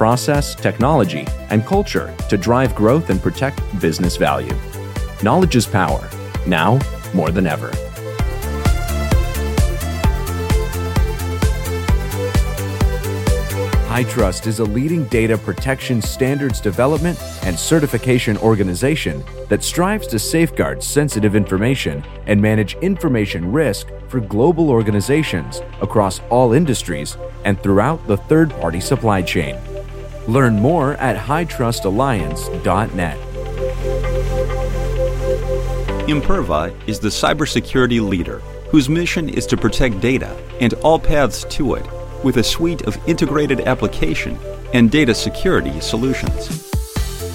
process, technology, and culture to drive growth and protect business value. Knowledge is power, now more than ever. HITRUST is a leading data protection standards development and certification organization that strives to safeguard sensitive information and manage information risk for global organizations across all industries and throughout the third party supply chain. Learn more at hitrustalliance.net. Imperva is the cybersecurity leader whose mission is to protect data and all paths to it with a suite of integrated application and data security solutions.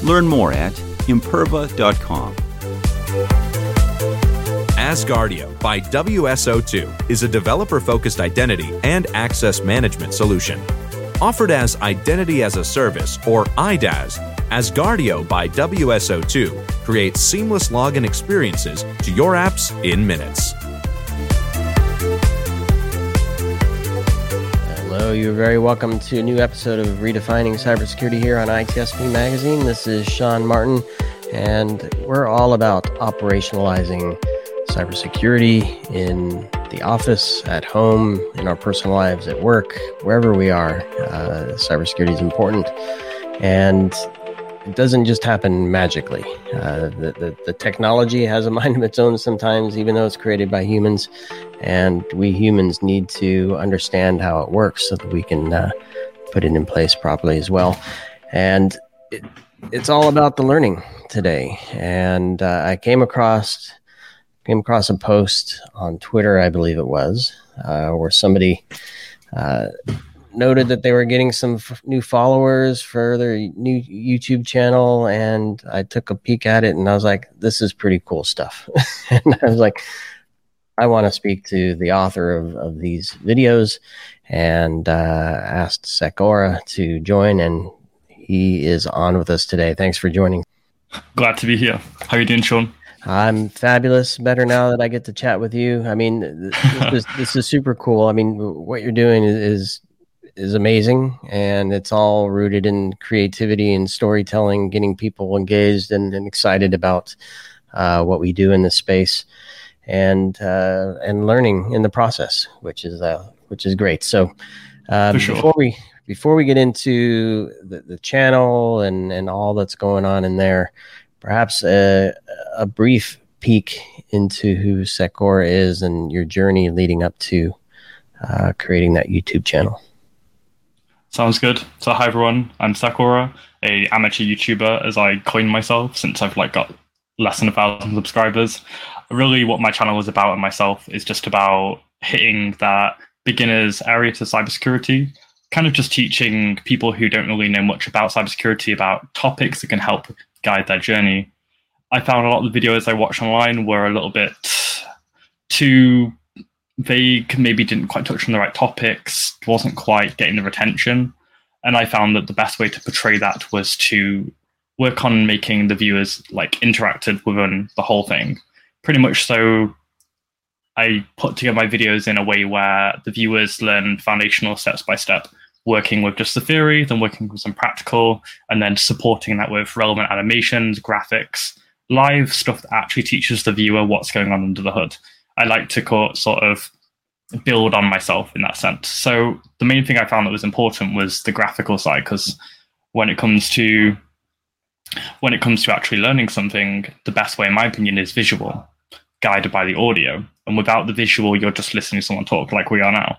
Learn more at imperva.com. Asgardeo by WSO2 is a developer focused identity and access management solution Offered as Identity as a Service, or IDaaS, Asgardeo by WSO2 creates seamless login experiences to your apps in minutes. Hello, you're very welcome to a new episode of Redefining Cybersecurity here on ITSP Magazine. This is Sean Martin, and we're all about operationalizing cybersecurity in the office, at home, in our personal lives, at work, wherever we are. Uh, cybersecurity is important. And it doesn't just happen magically. Uh, the, the, the, technology has a mind of its own sometimes, even though it's created by humans. And we humans need to understand how it works so that we can uh, put it in place properly as well. And it, it's all about the learning today. And uh, I came across came across a post on Twitter, I believe it was, uh, where somebody uh, noted that they were getting some f- new followers for their new YouTube channel, and I took a peek at it, and I was like, "This is pretty cool stuff." and I was like, "I want to speak to the author of, of these videos," and uh, asked Sakura to join, and he is on with us today. Thanks for joining. Glad to be here. How are you doing, Sean? I'm fabulous. Better now that I get to chat with you. I mean, this, is, this is super cool. I mean, what you're doing is is amazing, and it's all rooted in creativity and storytelling, getting people engaged and, and excited about uh, what we do in this space, and uh, and learning in the process, which is uh, which is great. So, um, sure. before we before we get into the, the channel and and all that's going on in there perhaps a, a brief peek into who Sakura is and your journey leading up to uh, creating that YouTube channel. Sounds good. So hi everyone, I'm Sakura, a amateur YouTuber as I coined myself since I've like got less than a thousand subscribers. Really, what my channel is about and myself is just about hitting that beginners area to cybersecurity, kind of just teaching people who don't really know much about cybersecurity about topics that can help guide their journey. I found a lot of the videos I watched online were a little bit too vague, maybe didn't quite touch on the right topics, wasn't quite getting the retention. And I found that the best way to portray that was to work on making the viewers like interactive within the whole thing. Pretty much so I put together my videos in a way where the viewers learn foundational steps by step working with just the theory, then working with some practical, and then supporting that with relevant animations, graphics, live stuff that actually teaches the viewer what's going on under the hood. I like to call, sort of build on myself in that sense. So the main thing I found that was important was the graphical side, because when it comes to when it comes to actually learning something, the best way, in my opinion, is visual guided by the audio. And without the visual, you're just listening to someone talk like we are now.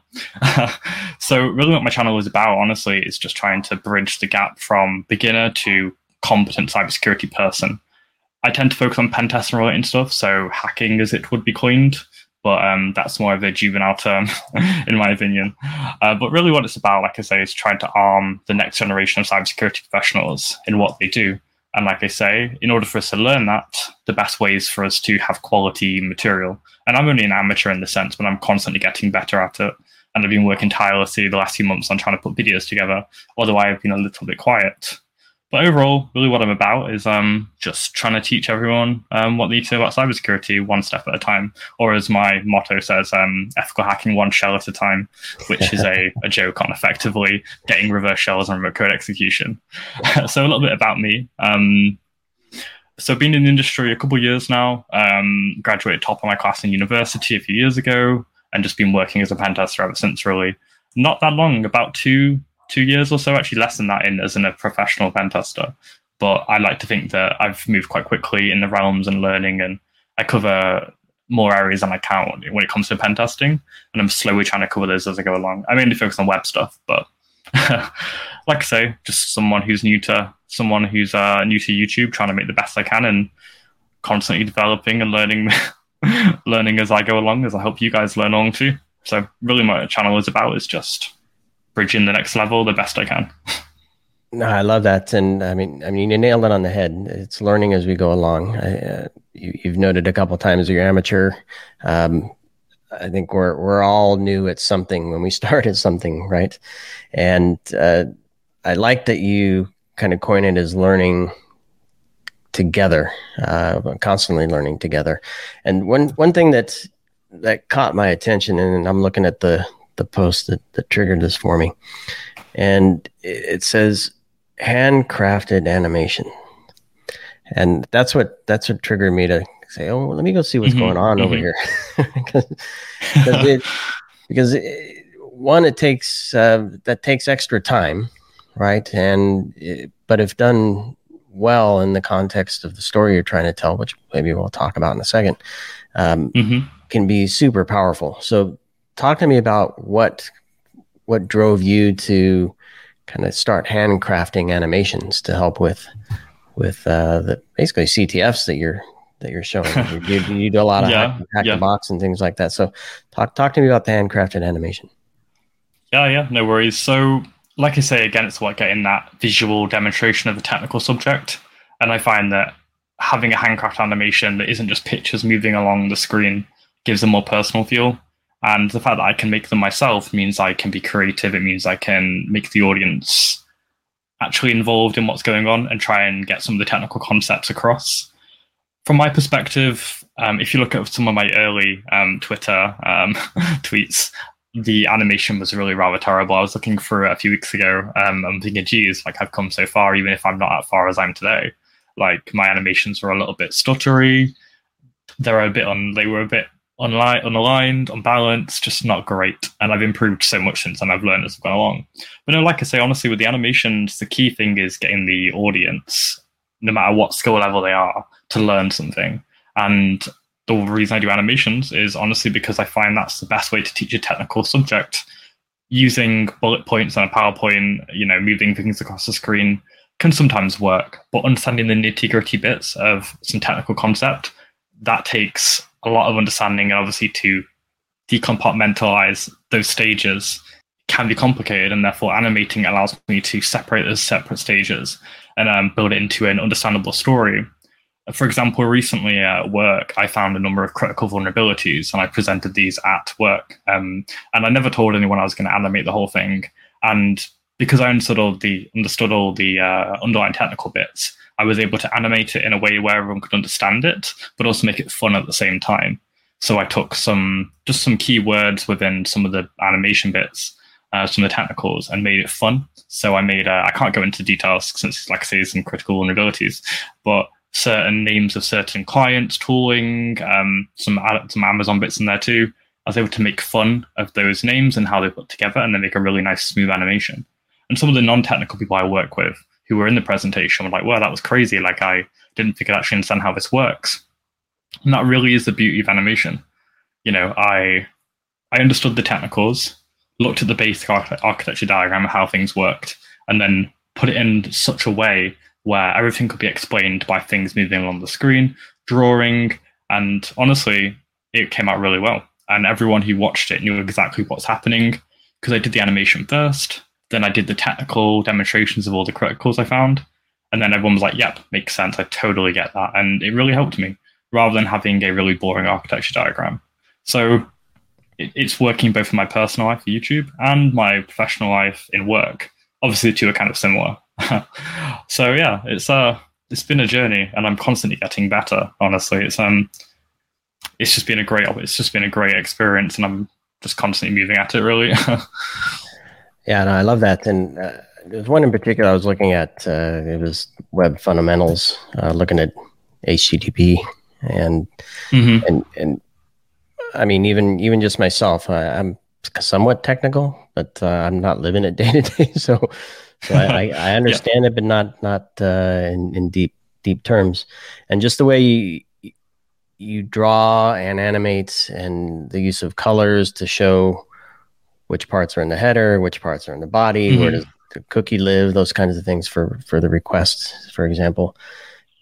so, really, what my channel is about, honestly, is just trying to bridge the gap from beginner to competent cybersecurity person. I tend to focus on pen testing related stuff, so hacking as it would be coined, but um, that's more of a juvenile term, in my opinion. Uh, but really, what it's about, like I say, is trying to arm the next generation of cybersecurity professionals in what they do And like I say, in order for us to learn that, the best way is for us to have quality material. And I'm only an amateur in the sense, but I'm constantly getting better at it. And I've been working tirelessly the last few months on trying to put videos together, although I've been a little bit quiet. But overall, really what I'm about is um, just trying to teach everyone um, what they need to know about cybersecurity one step at a time. Or as my motto says, um, ethical hacking one shell at a time, which is a, a joke on effectively getting reverse shells and remote code execution. so a little bit about me. Um, so been in the industry a couple years now, um, graduated top of my class in university a few years ago, and just been working as a pen tester ever since really. Not that long, about two, two years or so, actually less than that in as in a professional pen tester. But I like to think that I've moved quite quickly in the realms and learning, and I cover more areas than I count when it comes to pen testing, and I'm slowly trying to cover those as I go along. I mainly focus on web stuff, but like I say, just someone who's new to someone who's uh, new to YouTube, trying to make the best I can, and constantly developing and learning, learning as I go along, as I hope you guys learn along too. So really, my channel is about is just bridging the next level the best I can. No, I love that, and I mean, I mean, you nailed it on the head. It's learning as we go along. I, uh, you, have noted a couple times you're amateur. Um, I think we're we're all new at something when we start at something, right? And uh, I like that you kind of coin it as learning together, uh, constantly learning together. And one one thing that that caught my attention, and I'm looking at the the post that, that triggered this for me. And it says handcrafted animation. And that's what that's what triggered me to say, oh, let me go see what's mm-hmm, going on mm-hmm. over here. because, it, because it, one, it takes uh, that takes extra time, right? And it, but if done well in the context of the story you're trying to tell, which maybe we'll talk about in a second, um, mm-hmm. can be super powerful. So talk to me about what what drove you to kind of start handcrafting animations to help with with uh, the basically CTFs that you're that you're showing. you, you, you do a lot of yeah, hack, hack yeah. the box and things like that. So talk talk to me about the handcrafted animation. Yeah, yeah, no worries. So like I say again, it's about getting that visual demonstration of the technical subject, and I find that having a handcraft animation that isn't just pictures moving along the screen gives a more personal feel. And the fact that I can make them myself means I can be creative. It means I can make the audience actually involved in what's going on and try and get some of the technical concepts across. From my perspective, um, if you look at some of my early um, Twitter um, tweets, the animation was really rather terrible. I was looking through it a few weeks ago. Um, I'm thinking, geez, like I've come so far, even if I'm not as far as I'm today. Like my animations were a little bit stuttery. They were a bit on. They were a bit unli- unaligned, unbalanced, just not great. And I've improved so much since and I've learned as I've gone along. But no, like I say, honestly, with the animations, the key thing is getting the audience, no matter what skill level they are, to learn something. And the reason I do animations is honestly because I find that's the best way to teach a technical subject. Using bullet points and a PowerPoint, you know, moving things across the screen can sometimes work, but understanding the nitty gritty bits of some technical concept, that takes a lot of understanding and obviously to decompartmentalize those stages can be complicated and therefore animating allows me to separate those separate stages and um, build it into an understandable story. For example recently at work i found a number of critical vulnerabilities and i presented these at work um, and i never told anyone i was going to animate the whole thing. And because i understood all the understood all the uh, underlying technical bits I was able to animate it in a way where everyone could understand it, but also make it fun at the same time. So I took some just some keywords within some of the animation bits, uh, some of the technicals, and made it fun. So I made uh, I can't go into details since, like I say, some critical vulnerabilities, but certain names of certain clients, tooling, um, some some Amazon bits in there too. I was able to make fun of those names and how they put together, and then make a really nice smooth animation. And some of the non-technical people I work with who were in the presentation were like, "Wow, that was crazy! Like I didn't think I'd actually understand how this works." And that really is the beauty of animation. You know, I I understood the technicals, looked at the basic architecture diagram of how things worked, and then put it in such a way where everything could be explained by things moving along the screen, drawing, and honestly, it came out really well. And everyone who watched it knew exactly what's happening because I did the animation first. Then I did the technical demonstrations of all the criticals I found. And then everyone was like, yep, makes sense. I totally get that. And it really helped me rather than having a really boring architecture diagram. So it, it's working both in my personal life for YouTube and my professional life in work. Obviously, the two are kind of similar. so yeah, it's uh it's been a journey, and I'm constantly getting better. Honestly, it's um it's just been a great it's just been a great experience, and I'm just constantly moving at it. Really. yeah, no, I love that, and. Uh, there's one in particular I was looking at. Uh, it was web fundamentals, uh, looking at HTTP, and mm-hmm. and and I mean, even even just myself, I, am somewhat technical, but uh, I'm not living it day to day. So, so I, I, understand yeah. it, but not not uh, in, in deep deep terms. And just the way you you draw and animate, and the use of colors to show which parts are in the header, which parts are in the body, mm-hmm. where does the cookie live, those kinds of things for for the requests, for example.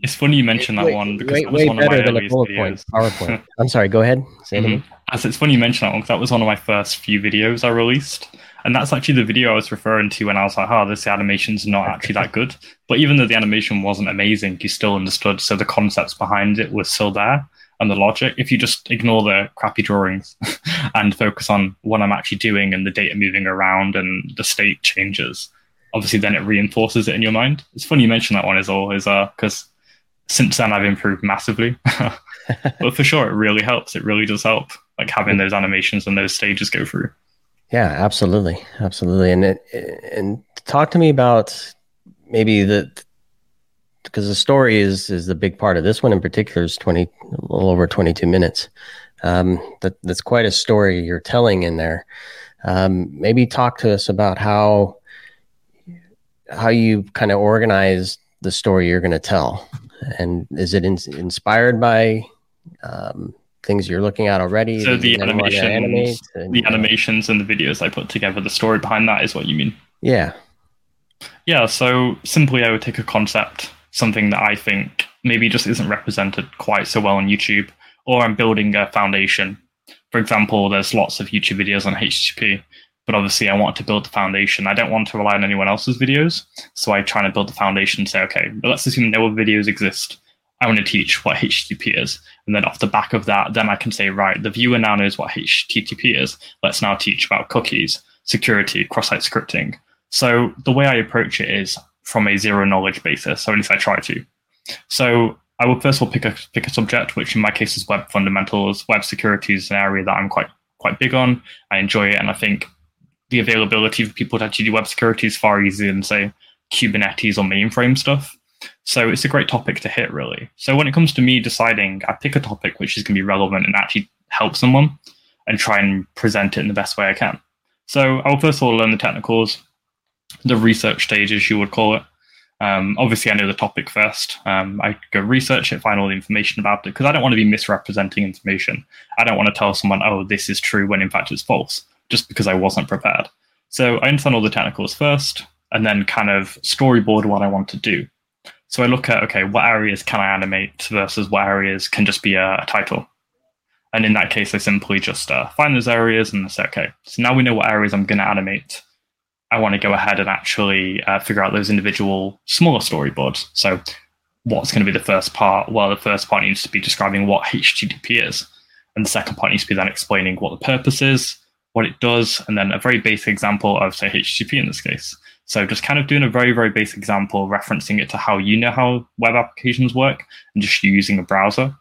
It's funny you mentioned that one because way, that was way one better of my than a bullet point PowerPoint. I'm sorry. Go ahead. Say mm-hmm. As it's funny you mentioned that one because that was one of my first few videos I released, and that's actually the video I was referring to when I was like, "Oh, this animation's not actually that good." But even though the animation wasn't amazing, you still understood. So the concepts behind it were still there, and the logic. If you just ignore the crappy drawings and focus on what I'm actually doing and the data moving around and the state changes, obviously then it reinforces it in your mind. It's funny you mentioned that one as well, is uh because since then I've improved massively. but for sure, it really helps. It really does help, like having those animations and those stages go through. Yeah, absolutely, absolutely. And it, and talk to me about maybe the because the story is is the big part of this one in particular is twenty a little over twenty two minutes. Um, that that's quite a story you're telling in there. Um, maybe talk to us about how how you kind of organize the story you're going to tell and is it in, inspired by um, things you're looking at already? So the animations, and, the animations and the videos I put together, the story behind that is what you mean. Yeah. Yeah. So simply, I would take a concept, something that I think maybe just isn't represented quite so well on YouTube, or I'm building a foundation. For example, there's lots of YouTube videos on HTTP, but obviously I want to build the foundation. I don't want to rely on anyone else's videos. So I try to build the foundation and say, okay, but let's assume no other videos exist. I want to teach what HTTP is. And then off the back of that, then I can say, right, the viewer now knows what HTTP is. Let's now teach about cookies, security, cross-site scripting. So the way I approach it is from a zero knowledge basis, or at least I try to. So I will first of all pick a pick a subject, which in my case is web fundamentals. Web security is an area that I'm quite quite big on. I enjoy it, and I think the availability for people to actually do web security is far easier than say Kubernetes or mainframe stuff. So it's a great topic to hit, really. So when it comes to me deciding, I pick a topic which is going to be relevant and actually help someone and try and present it in the best way I can. So I will first of all learn the technicals, the research stages, you would call it. Um, obviously, I know the topic first. Um, I go research it, find all the information about it, because I don't want to be misrepresenting information. I don't want to tell someone, oh, this is true when in fact it's false just because I wasn't prepared. So I understand all the technicals first, and then kind of storyboard what I want to do. So I look at okay, what areas can I animate versus what areas can just be a, a title. And in that case, I simply just uh, find those areas and say, okay, so now we know what areas I'm going to animate. I want to go ahead and actually uh, figure out those individual smaller storyboards. So what's going to be the first part? Well, the first part needs to be describing what HTTP is. And the second part needs to be then explaining what the purpose is, what it does, and then a very basic example of, say, HTTP in this case. So just kind of doing a very, very basic example, referencing it to how you know how web applications work and just using a browser.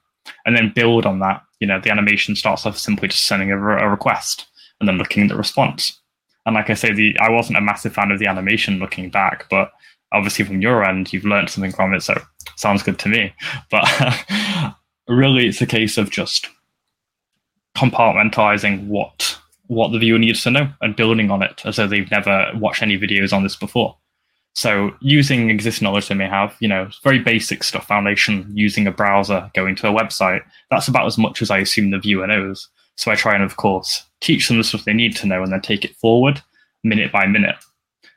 And then build on that. You know, the animation starts off simply just sending a, a request and then looking at the response. And like I say, the I wasn't a massive fan of the animation looking back, but obviously from your end, you've learned something from it. So sounds good to me. But really, it's a case of just compartmentalizing what what the viewer needs to know and building on it as though they've never watched any videos on this before. So using existing knowledge they may have, you know, very basic stuff, foundation, using a browser, going to a website, that's about as much as I assume the viewer knows. So I try and, of course, teach them the stuff they need to know and then take it forward minute by minute.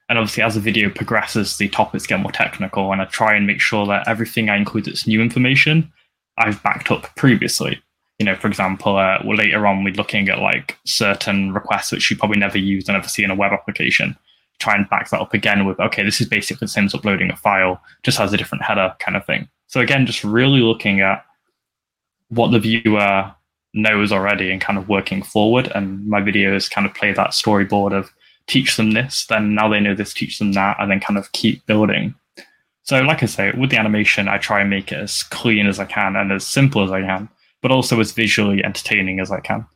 And obviously, as the video progresses, the topics get more technical, and I try and make sure that everything I include that's new information I've backed up previously you know, for example, uh, later on we're looking at like certain requests which you probably never used and never see in a web application. try and back that up again with, okay, this is basically the same as uploading a file, just has a different header kind of thing. So again, just really looking at what the viewer knows already and kind of working forward. And my videos kind of play that storyboard of teach them this, then now they know this, teach them that, and then kind of keep building. So, like I say, with the animation, I try and make it as clean as I can and as simple as I can, but also as visually entertaining as I can.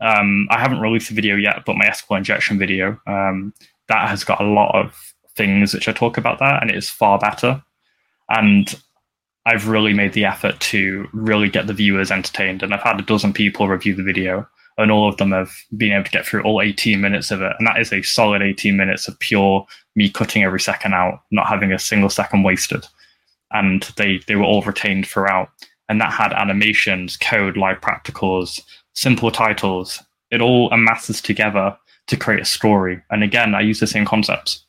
Um, I haven't released a video yet, but my SQL injection video um, that has got a lot of things which I talk about that, and it is far better. And I've really made the effort to really get the viewers entertained. And I've had a dozen people review the video, and all of them have been able to get through all 18 minutes of it. And that is a solid 18 minutes of pure me cutting every second out, not having a single second wasted. And they, they were all retained throughout. And that had animations, code, live practicals, simple titles. It all amasses together to create a story. And again, I use the same concepts.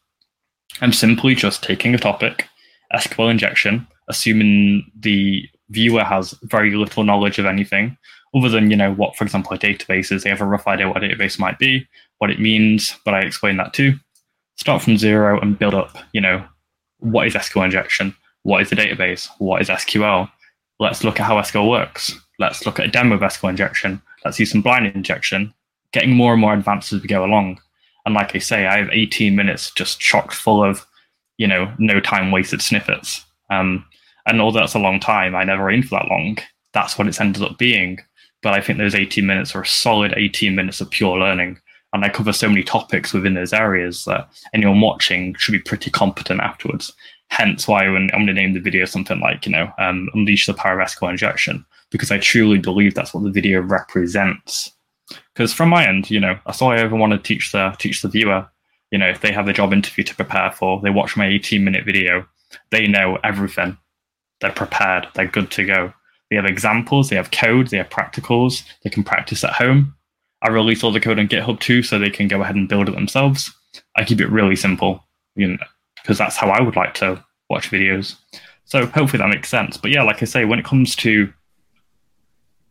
I'm simply just taking a topic, SQL injection, assuming the viewer has very little knowledge of anything other than, you know, what, for example, a database is. They have a rough idea what a database might be, what it means, but I explain that too. Start from zero and build up, you know, what is SQL injection? What is a database? What is SQL? Let's look at how SQL works. Let's look at a demo of SQL injection. Let's use some blind injection getting more and more advanced as we go along. And like I say, I have 18 minutes just chock full of, you know, no time wasted snippets. Um, and although that's a long time, I never aimed for that long. That's what it's ended up being. But I think those 18 minutes are a solid 18 minutes of pure learning. And I cover so many topics within those areas that anyone watching should be pretty competent afterwards. Hence why when I'm going to name the video something like, you know, um, Unleash the Power of Injection, because I truly believe that's what the video represents because from my end, you know, that's all I ever want to teach the teach the viewer. You know, if they have a job interview to prepare for, they watch my 18 minute video, they know everything. They're prepared. They're good to go. They have examples. They have code. They have practicals. They can practice at home. I release all the code on GitHub too, so they can go ahead and build it themselves. I keep it really simple, you know, because that's how I would like to watch videos. So hopefully that makes sense. But yeah, like I say, when it comes to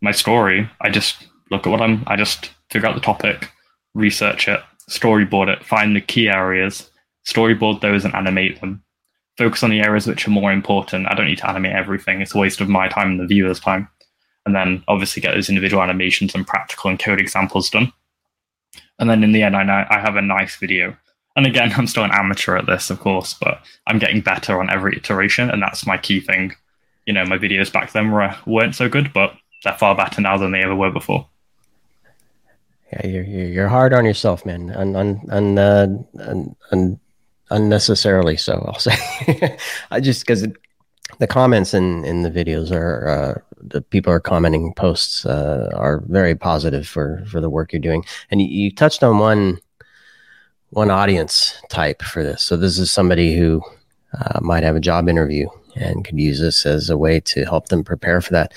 my story, I just look at what I'm. I just figure out the topic, research it, storyboard it, find the key areas, storyboard those, and animate them. Focus on the areas which are more important. I don't need to animate everything; it's a waste of my time and the viewer's time. And then obviously get those individual animations and practical and code examples done. And then in the end, I I have a nice video. And again, I'm still an amateur at this, of course, but I'm getting better on every iteration, and that's my key thing. You know, my videos back then were, weren't so good, but they're far better now than they ever were before. Yeah, you're you're hard on yourself, man, and un, un, uh, unnecessarily so. I'll say, I just because the comments in in the videos are uh, the people are commenting posts uh, are very positive for for the work you're doing, and you, you touched on one one audience type for this. So this is somebody who uh, might have a job interview and could use this as a way to help them prepare for that.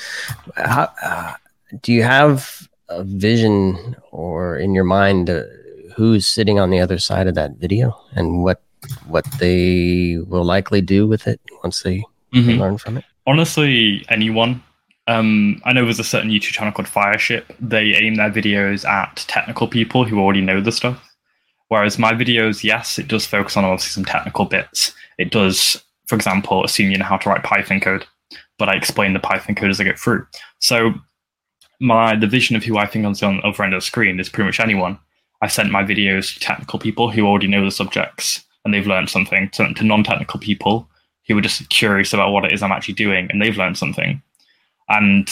How, uh, do you have a vision or in your mind uh, who's sitting on the other side of that video and what what they will likely do with it once they, mm-hmm. learn from it? Honestly, anyone. Um, I know there's a certain YouTube channel called Fireship. They aim their videos at technical people who already know the stuff. Whereas my videos, yes, it does focus on obviously some technical bits. It does, for example, assume you know how to write Python code, but I explain the Python code as I go through. So my the vision of who I think is on the other end of the screen is pretty much anyone. I sent my videos to technical people who already know the subjects and they've learned something. To, to non-technical people who are just curious about what it is I'm actually doing and they've learned something. And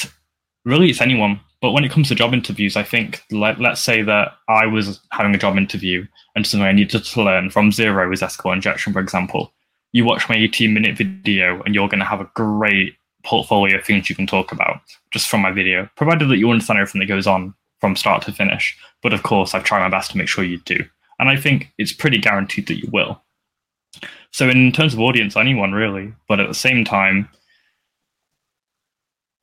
really, it's anyone. But when it comes to job interviews, I think let, let's say that I was having a job interview and something I needed to learn from zero is SQL injection, for example. You watch my 18 minute video and you're going to have a great portfolio of things you can talk about just from my video, provided that you understand everything that goes on from start to finish. But of course, I've tried my best to make sure you do. And I think it's pretty guaranteed that you will. So, in terms of audience, anyone really, but at the same time,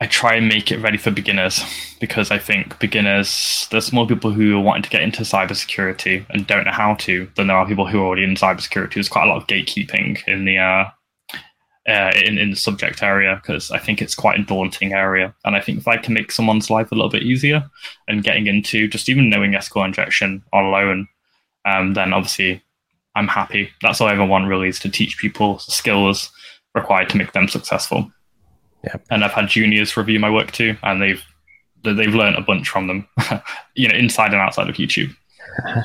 I try and make it ready for beginners because I think beginners, there's more people who are wanting to get into cybersecurity and don't know how to than there are people who are already in cybersecurity. There's quite a lot of gatekeeping in the uh, uh, in, in the subject area because I think it's quite a daunting area. And I think if I can make someone's life a little bit easier and getting into just even knowing SQL injection on alone, um, then obviously I'm happy. That's all I ever want really is to teach people skills required to make them successful. Yep. And I've had juniors review my work too, and they've they've learned a bunch from them, you know, inside and outside of YouTube. well,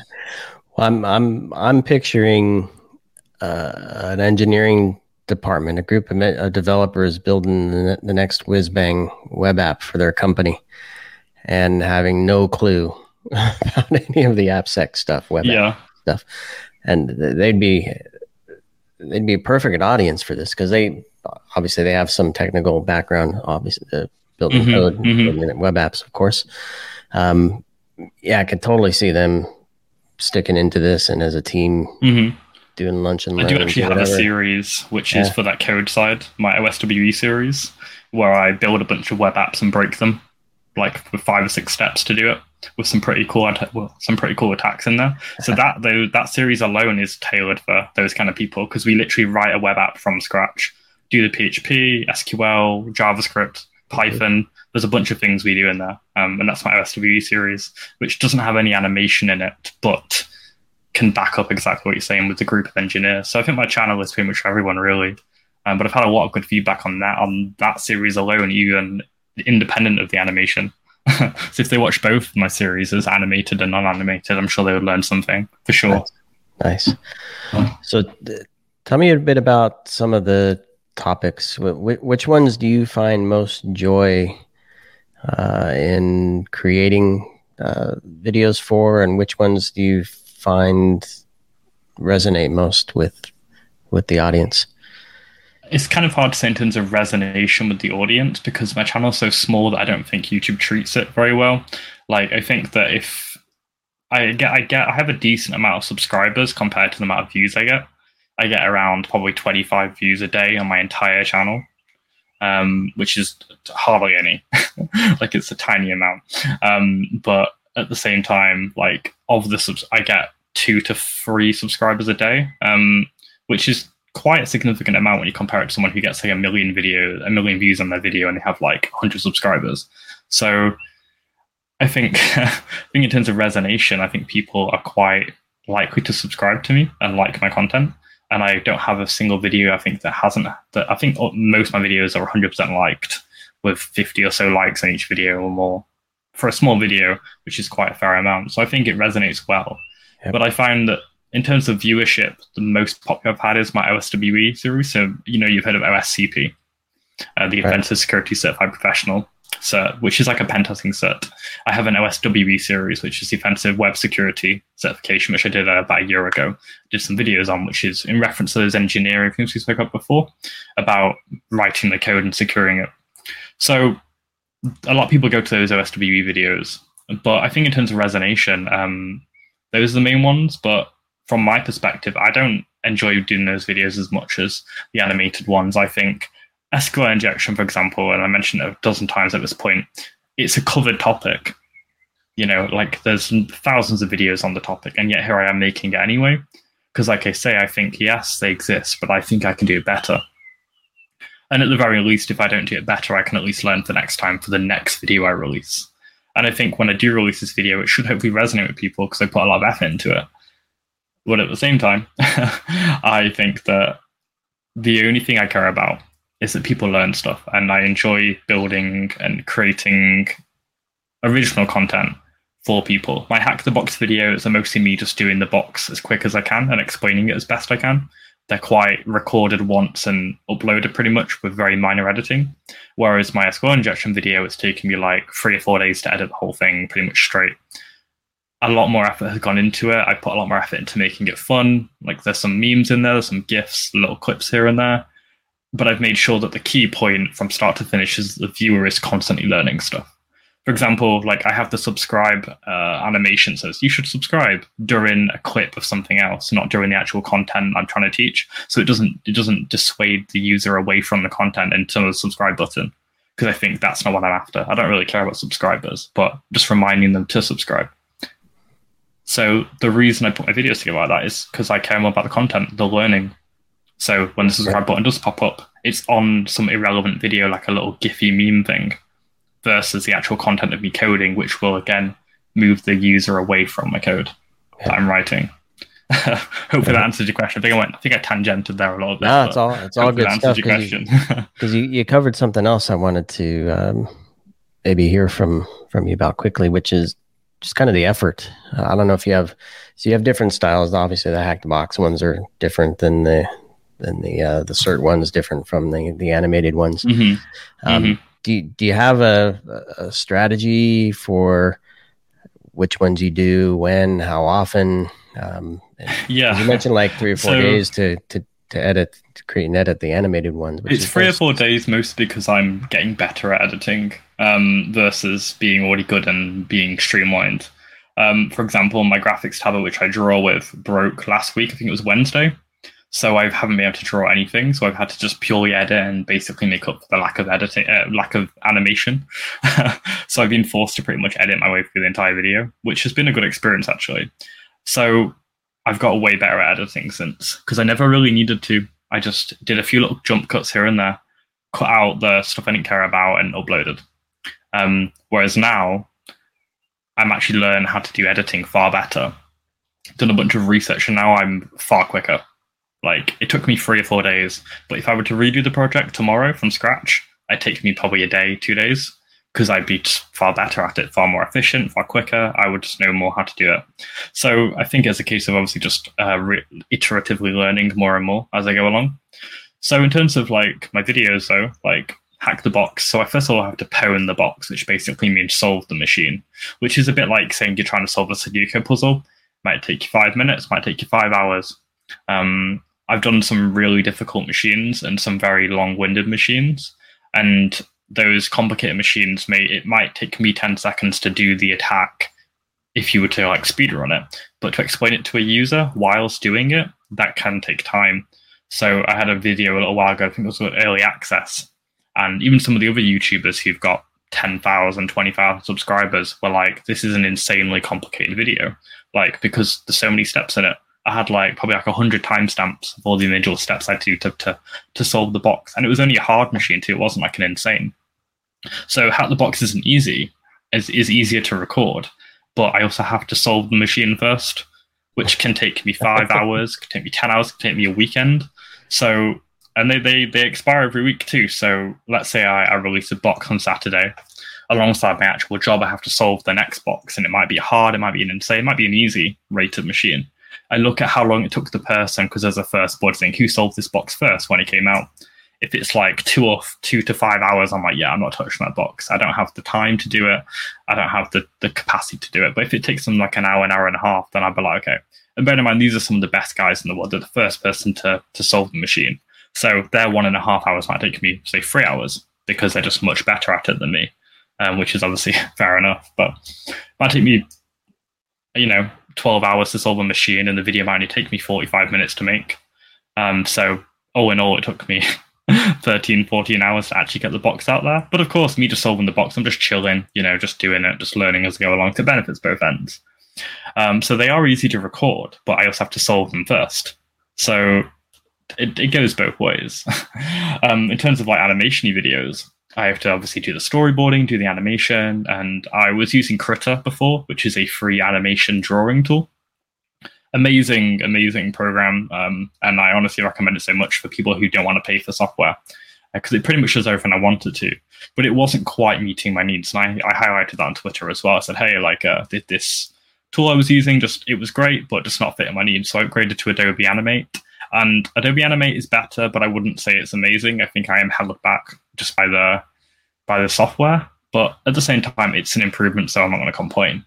I'm I'm I'm picturing uh, an engineering department, a group of developers building the, the next whiz bang web app for their company, and having no clue about any of the AppSec stuff, web yeah. stuff, and they'd be they'd be a perfect audience for this because they obviously they have some technical background, obviously uh, building mm-hmm, code, mm-hmm. building web apps, of course. Um, yeah, I could totally see them sticking into this and as a team mm-hmm. doing lunch and I do actually have a series which yeah. is for that code side, my OSWE series, where I build a bunch of web apps and break them, like with five or six steps to do it with some pretty cool well, some pretty cool attacks in there. So that though that series alone is tailored for those kind of people because we literally write a web app from scratch, do the PHP, SQL, JavaScript, Python. There's a bunch of things we do in there, um, and that's my OSWE series, which doesn't have any animation in it, but can back up exactly what you're saying with the group of engineers. So I think my channel is pretty much for everyone really. Um, but I've had a lot of good feedback on that on that series alone, even independent of the animation. so if they watch both my series as animated and non-animated, I'm sure they would learn something for sure. Nice. So, th- tell me a bit about some of the topics. Wh- which ones do you find most joy uh, in creating uh, videos for, and which ones do you find resonate most with with the audience? It's kind of hard to say in terms of resonation with the audience because my channel is so small that I don't think YouTube treats it very well. Like I think that if I get I get I have a decent amount of subscribers compared to the amount of views I get. I get around probably 25 views a day on my entire channel. Um, which is hardly any. like it's a tiny amount. Um, but at the same time, like of the subs I get two to three subscribers a day. Um, which is quite a significant amount when you compare it to someone who gets like a million video, a million views on their video, and they have like 100 subscribers. So I think, I think in terms of resonation, I think people are quite likely to subscribe to me and like my content. And I don't have a single video I think that hasn't. That I think most of my videos are 100% liked, with 50 or so likes on each video or more for a small video, which is quite a fair amount. So I think it resonates well. Yep. But I find that in terms of viewership, the most popular I've had is my OSWE series. So, you know, you've heard of OSCP, uh, the Offensive right. Security Certified Professional cert, which is like a pen testing cert. I have an OSWE series, which is the Offensive Web Security certification, which I did uh, about a year ago. Did some videos on, which is in reference to those engineering things we spoke about before, about writing the code and securing it. So, a lot of people go to those OSWE videos, but I think in terms of resonation, um, those are the main ones. But from my perspective, I don't enjoy doing those videos as much as the animated ones. I think SQL injection, for example, and I mentioned it a dozen times at this point, it's a covered topic. You know, like there's thousands of videos on the topic, and yet here I am making it anyway. Because, like I say, I think yes, they exist, but I think I can do it better. And at the very least, if I don't do it better, I can at least learn for next time for the next video I release. And I think when I do release this video, it should hopefully resonate with people because I put a lot of effort into it. But at the same time, I think that the only thing I care about is that people learn stuff. And I enjoy building and creating original content for people. My hack the box videos are mostly me just doing the box as quick as I can and explaining it as best I can. They're quite recorded once and uploaded pretty much with very minor editing. Whereas my SQL injection video, it's taking me like three or four days to edit the whole thing pretty much straight a lot more effort has gone into it. I put a lot more effort into making it fun. Like there's some memes in there, there's some gifs, little clips here and there. But I've made sure that the key point from start to finish is the viewer is constantly learning stuff. For example, like I have the subscribe uh, animation says you should subscribe during a clip of something else, not during the actual content I'm trying to teach. So it doesn't it doesn't dissuade the user away from the content into the subscribe button because I think that's not what I'm after. I don't really care about subscribers, but just reminding them to subscribe. So the reason I put my videos together like that is because I care more about the content, the learning. So when the subscribe button does pop up, it's on some irrelevant video like a little Giphy meme thing versus the actual content of me coding, which will again move the user away from my code yeah. that I'm writing. hopefully that answers your question. I think I went. I think I tangented there a little bit. No, it's all it's all good stuff. Because you, you, you, covered something else I wanted to um, maybe hear from from you about quickly, which is just kind of the effort. Uh, I don't know if you have so you have different styles. Obviously, the hack the box ones are different than the than the uh, the cert ones, different from the the animated ones. Mm-hmm. Um, mm-hmm. Do you, do you have a, a strategy for which ones you do, when, how often? Um, yeah, you mentioned like three or four so, days to to to edit, to create and edit the animated ones. It's three or four days, mostly because I'm getting better at editing um, versus being already good and being streamlined. Um, for example, my graphics tablet, which I draw with, broke last week. I think it was Wednesday. So I haven't been able to draw anything. So I've had to just purely edit and basically make up for the lack of editing, uh, lack of animation. so I've been forced to pretty much edit my way through the entire video, which has been a good experience actually. So I've got way better at editing since because I never really needed to. I just did a few little jump cuts here and there, cut out the stuff I didn't care about, and uploaded. Um, whereas now, I'm actually learning how to do editing far better. Done a bunch of research, and now I'm far quicker. Like it took me three or four days, but if I were to redo the project tomorrow from scratch, it'd take me probably a day, two days because I'd be far better at it, far more efficient, far quicker. I would just know more how to do it. So I think it's a case of obviously just uh, re- iteratively learning more and more as I go along. So in terms of like my videos, though, like hack the box. So I first of all have to pwn the box, which basically means solve the machine, which is a bit like saying you're trying to solve a Sudoku puzzle. Might take you five minutes, might take you five hours. Um, I've done some really difficult machines and some very long-winded machines, and those complicated machines may it might take me 10 seconds to do the attack if you were to like speed speedrun it but to explain it to a user whilst doing it that can take time so i had a video a little while ago i think it was early access and even some of the other youtubers who've got 10,000 20,000 subscribers were like this is an insanely complicated video like because there's so many steps in it I had like probably like a hundred timestamps of all the individual steps I had to, to to to solve the box, and it was only a hard machine too. It wasn't like an insane. So how the box isn't easy, is is easier to record, but I also have to solve the machine first, which can take me five hours, can take me ten hours, can take me a weekend. So and they, they they expire every week too. So let's say I, I release a box on Saturday. Alongside my actual job, I have to solve the next box, and it might be hard, it might be an insane, it might be an easy rated machine. I look at how long it took the person because there's a first blood thing. Who solved this box first when it came out? if it's like two or two to five hours, I'm like, yeah, I'm not touching that box. I don't have the time to do it. I don't have the, the capacity to do it. But if it takes them like an hour, an hour and a half, then I'd be like, okay. And bear in mind, these are some of the best guys in the world. They're the first person to to solve the machine. So their one and a half hours might take me, say, three hours because they're just much better at it than me, um, which is obviously fair enough. But it might take me, you know, 12 hours to solve a machine, and the video might only take me 45 minutes to make. Um, so all in all, it took me 13, 14 hours to actually get the box out there. But of course, me just solving the box, I'm just chilling, you know, just doing it, just learning as I go along. So it benefits both ends. Um, so they are easy to record, but I also have to solve them first. So it, it goes both ways. um, in terms of like animation videos, I have to obviously do the storyboarding, do the animation, and I was using Krita before, which is a free animation drawing tool amazing, amazing program. Um, and I honestly recommend it so much for people who don't want to pay for software because uh, it pretty much does everything I wanted to. But it wasn't quite meeting my needs, and I, I highlighted that on Twitter as well. I said, "Hey, like uh, this tool I was using, just it was great, but just not fitting my needs." So I upgraded to Adobe Animate, and Adobe Animate is better, but I wouldn't say it's amazing. I think I am held back just by the by the software, but at the same time, it's an improvement, so I'm not going to complain.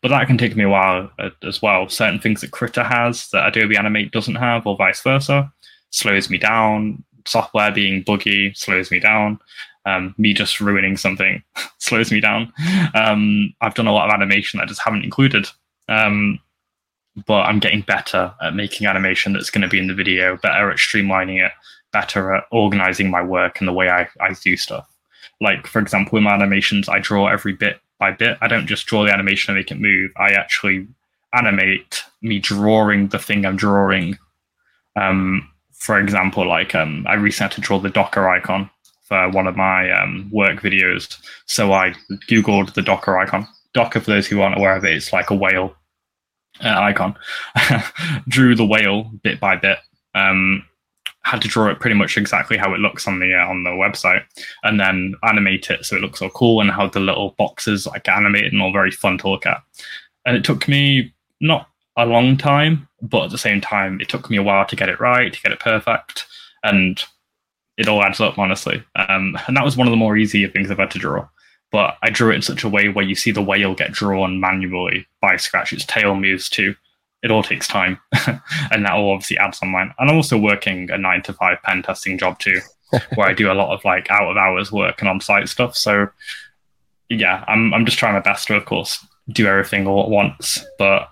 But that can take me a while uh, as well. Certain things that Krita has that Adobe Animate doesn't have, or vice versa, slows me down. Software being buggy slows me down. Um, me just ruining something slows me down. Um, I've done a lot of animation I just haven't included. Um, but I'm getting better at making animation that's going to be in the video, better at streamlining it, better at organizing my work and the way I, I do stuff. Like, for example, in my animations, I draw every bit by bit. I don't just draw the animation and make it move. I actually animate me drawing the thing I'm drawing. Um, for example, like um, I recently had to draw the Docker icon for one of my um, work videos. So I googled the Docker icon. Docker, for those who aren't aware of it, it's like a whale. Uh, icon, drew the whale bit by bit. Um, had to draw it pretty much exactly how it looks on the uh, on the website, and then animate it so it looks all cool and how the little boxes like animated and all very fun to look at. And it took me not a long time, but at the same time, it took me a while to get it right, to get it perfect, and it all adds up honestly. Um, and that was one of the more easier things I've had to draw. But I drew it in such a way where you see the whale get drawn manually by scratch. Its tail moves too it all takes time, and that all obviously adds on mine. And I'm also working a nine to five pen testing job too, where I do a lot of like out of hours work and on site stuff. So yeah, I'm I'm just trying my best to, of course, do everything all at once, but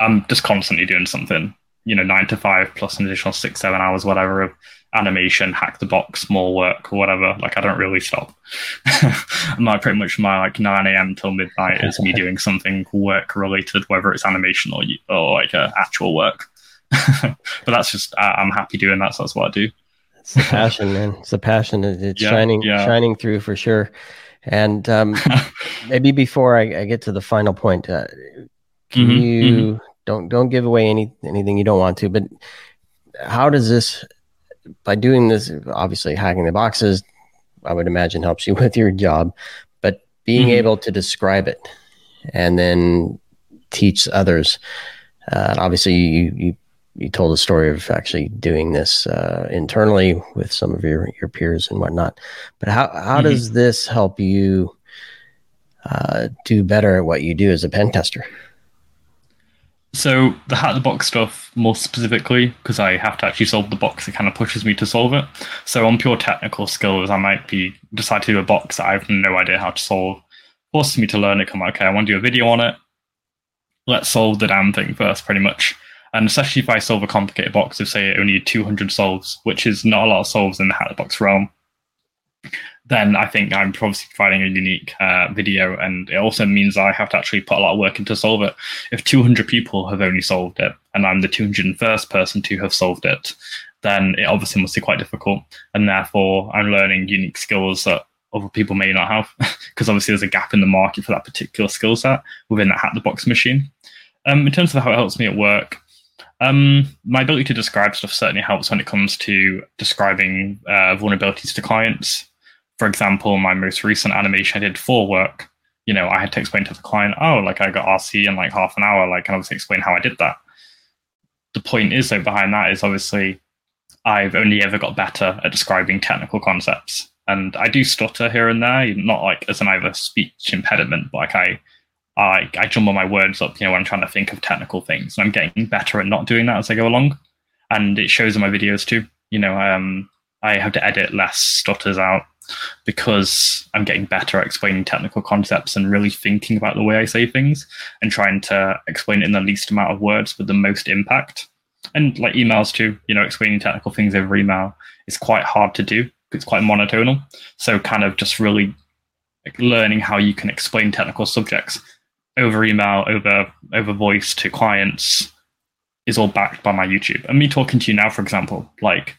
I'm just constantly doing something. You know, nine to five plus an additional six, seven hours, whatever of animation, hack the box, more work, or whatever. Like I don't really stop. my pretty much my like nine a.m. till midnight is me doing something work related, whether it's animation or or like uh, actual work. but that's just I'm happy doing that. So that's what I do. It's the passion, man. It's a passion. It's yeah, shining yeah. shining through for sure. And um, maybe before I, I, get to the final point, uh, can mm-hmm, you mm-hmm. don't don't give away any anything you don't want to, but how does this by doing this, obviously hacking the boxes, I would imagine helps you with your job, but being mm-hmm. able to describe it and then teach others. Uh, obviously, you, you you told a story of actually doing this uh, internally with some of your your peers and whatnot. But how how mm-hmm. does this help you uh, do better at what you do as a pen tester? So the hack the box stuff, more specifically, because I have to actually solve the box, it kind of pushes me to solve it. So on pure technical skills, I might be decide to do a box that I have no idea how to solve, forces me to learn it. Come like, okay, I want to do a video on it. Let's solve the damn thing first, pretty much. And especially if I solve a complicated box of say only 200 solves, which is not a lot of solves in the hack the box realm, then I think I'm probably providing a unique uh, video. And it also means I have to actually put a lot of work into solve it. If 200 people have only solved it, and I'm the 201st person to have solved it, then it obviously must be quite difficult. And therefore, I'm learning unique skills that other people may not have, because obviously there's a gap in the market for that particular skill set within that hack the box machine. Um, in terms of how it helps me at work, um, my ability to describe stuff certainly helps when it comes to describing uh, vulnerabilities to clients for example, my most recent animation I did for work, you know, I had to explain to the client, oh, like I got RC in like half an hour, like, and obviously explain how I did that. The point is, though, behind that is obviously I've only ever got better at describing technical concepts. And I do stutter here and there, not like as an either speech impediment, but like I, I, I jumble my words up, you know, when I'm trying to think of technical things. And I'm getting better at not doing that as I go along. And it shows in my videos too. You know, um, I have to edit less stutters out because I'm getting better at explaining technical concepts and really thinking about the way I say things and trying to explain it in the least amount of words with the most impact. And like emails too, you know, explaining technical things over email is quite hard to do. It's quite monotonal. So kind of just really like learning how you can explain technical subjects over email, over over voice to clients is all backed by my YouTube. And me talking to you now, for example, like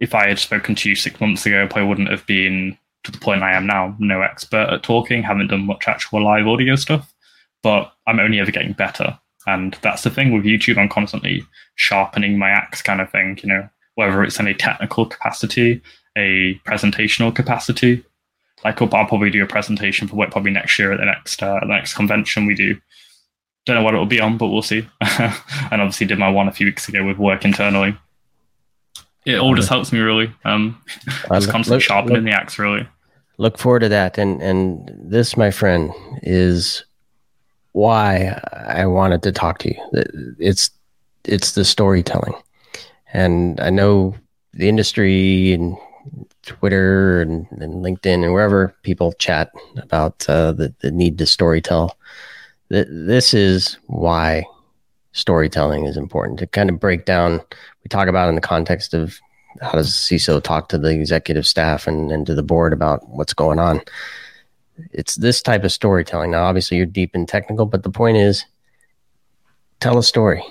if I had spoken to you six months ago, I probably wouldn't have been to the point I am now. No expert at talking, haven't done much actual live audio stuff, but I'm only ever getting better. And that's the thing with YouTube. I'm constantly sharpening my axe, kind of thing. You know, whether it's in a technical capacity, a presentational capacity. Like I'll probably do a presentation for what probably next year at the next uh, the next convention we do. Don't know what it will be on, but we'll see. and obviously did my one a few weeks ago with work internally it all just helps me really. Um, just constantly look, sharpening look, the axe really. Look forward to that, and and this, my friend, is why I wanted to talk to you. It's it's the storytelling, and I know the industry and Twitter and, and LinkedIn and wherever people chat about uh, the the need to storytell. This is why storytelling is important to kind of break down. We talk about in the context of how does CISO talk to the executive staff and, and to the board about what's going on. It's this type of storytelling. Now, obviously, you're deep in technical, but the point is tell a story,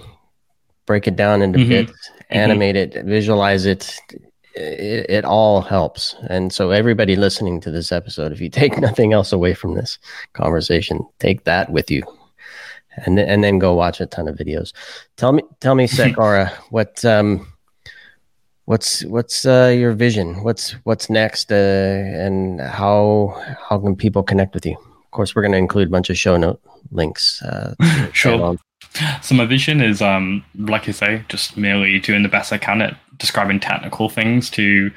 break it down into mm-hmm. bits, mm-hmm. animate it, visualize it. it. It all helps. And so, everybody listening to this episode, if you take nothing else away from this conversation, take that with you and then, and then go watch a ton of videos. Tell me, tell me, Secaura, what um, what's what's uh, your vision? What's what's next, uh, and how how can people connect with you? Of course, we're going to include a bunch of show note links. Uh, sure. So my vision is, um, like you say, just merely doing the best I can at describing technical things to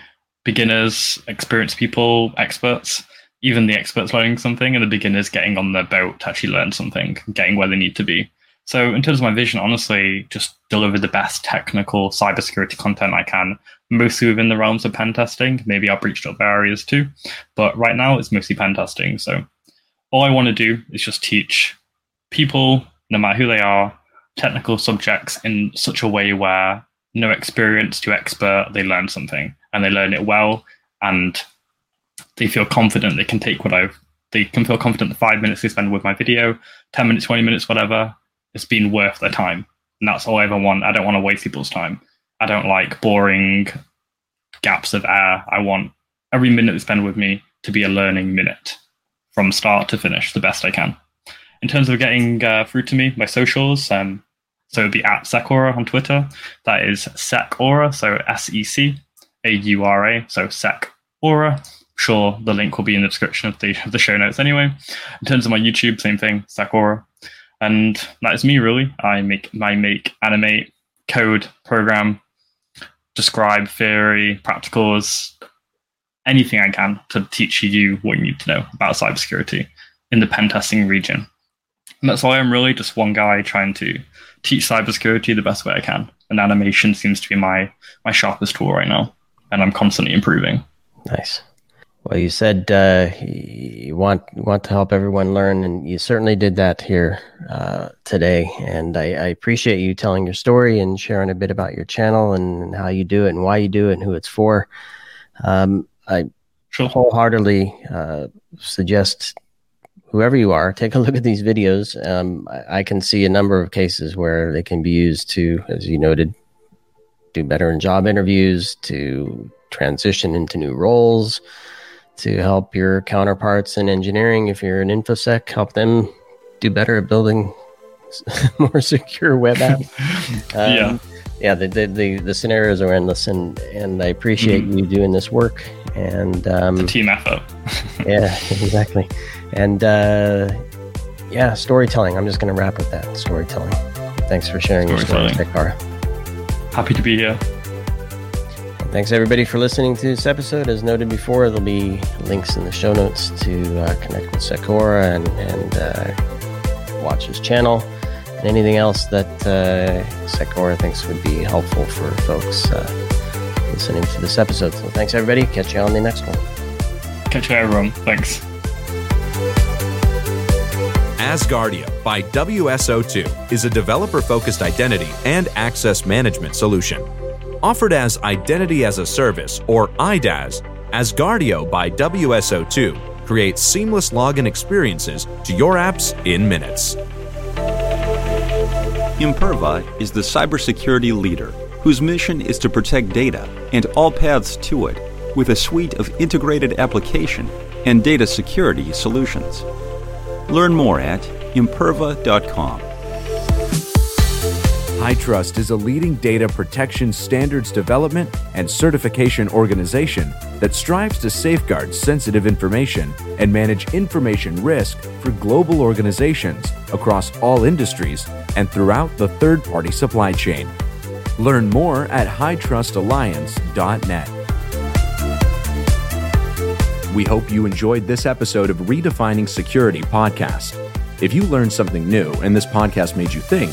beginners, experienced people, experts even the experts learning something and the beginners getting on their boat to actually learn something, getting where they need to be. So, in terms of my vision, honestly, just deliver the best technical cybersecurity content I can, mostly within the realms of pen testing. Maybe I'll breach other areas too, but right now it's mostly pen testing. So, all I want to do is just teach people, no matter who they are, technical subjects in such a way where no experience to expert, they learn something and they learn it well and they feel confident they can take what I've they can feel confident the five minutes they spend with my video, 10 minutes, 20 minutes, whatever, it's been worth their time. And that's all I ever want. I don't want to waste people's time. I don't like boring gaps of air. I want every minute they spend with me to be a learning minute from start to finish, the best I can. In terms of getting uh, through to me, my socials, um, so it'd be at Secaura on Twitter. That is Secaura, so S E C A U R A, so Sec Aura sure the link will be in the description of the, of the show notes anyway. In terms of my YouTube, same thing, Secaura. And that is me really. I make I make animate, code, program, describe theory, practicals, anything I can to teach you what you need to know about cybersecurity in the pen testing region. And that's all I am really, just one guy trying to teach cybersecurity the best way I can. And animation seems to be my my sharpest tool right now. And I'm constantly improving. Nice. Well, you said uh, you want want to help everyone learn, and you certainly did that here uh, today. And I, I, appreciate you telling your story and sharing a bit about your channel and how you do it and why you do it and who it's for. Um, I sure. wholeheartedly uh, suggest whoever you are, take a look at these videos. Um, I, I can see a number of cases where they can be used to, as you noted, do better in job interviews, to transition into new roles to help your counterparts in engineering. If you're an infosec, help them do better at building more secure web apps. um, yeah, yeah. The, the, the the scenarios are endless, and and I appreciate mm-hmm. you doing this work. And um, team effort. yeah, exactly. And uh, yeah, storytelling. I'm just going to wrap with that storytelling. Thanks for sharing your story, Secaura. Happy to be here. Thanks everybody for listening to this episode. As noted before, there'll be links in the show notes to uh, connect with Secaura and, and uh, watch his channel and anything else that uh, Secaura thinks would be helpful for folks uh, listening to this episode. So thanks everybody. Catch you on the next one. Catch you everyone. Thanks. Asgardeo by WSO2 is a developer focused identity and access management solution Offered as Identity as a Service, or IDaaS, Asgardeo by WSO2 creates seamless login experiences to your apps in minutes. Imperva is the cybersecurity leader whose mission is to protect data and all paths to it with a suite of integrated application and data security solutions. Learn more at imperva.com. HITRUST is a leading data protection standards development and certification organization that strives to safeguard sensitive information and manage information risk for global organizations across all industries and throughout the third party supply chain. Learn more at HITRUSTalliance.net. We hope you enjoyed this episode of Redefining Security podcast. If you learned something new and this podcast made you think,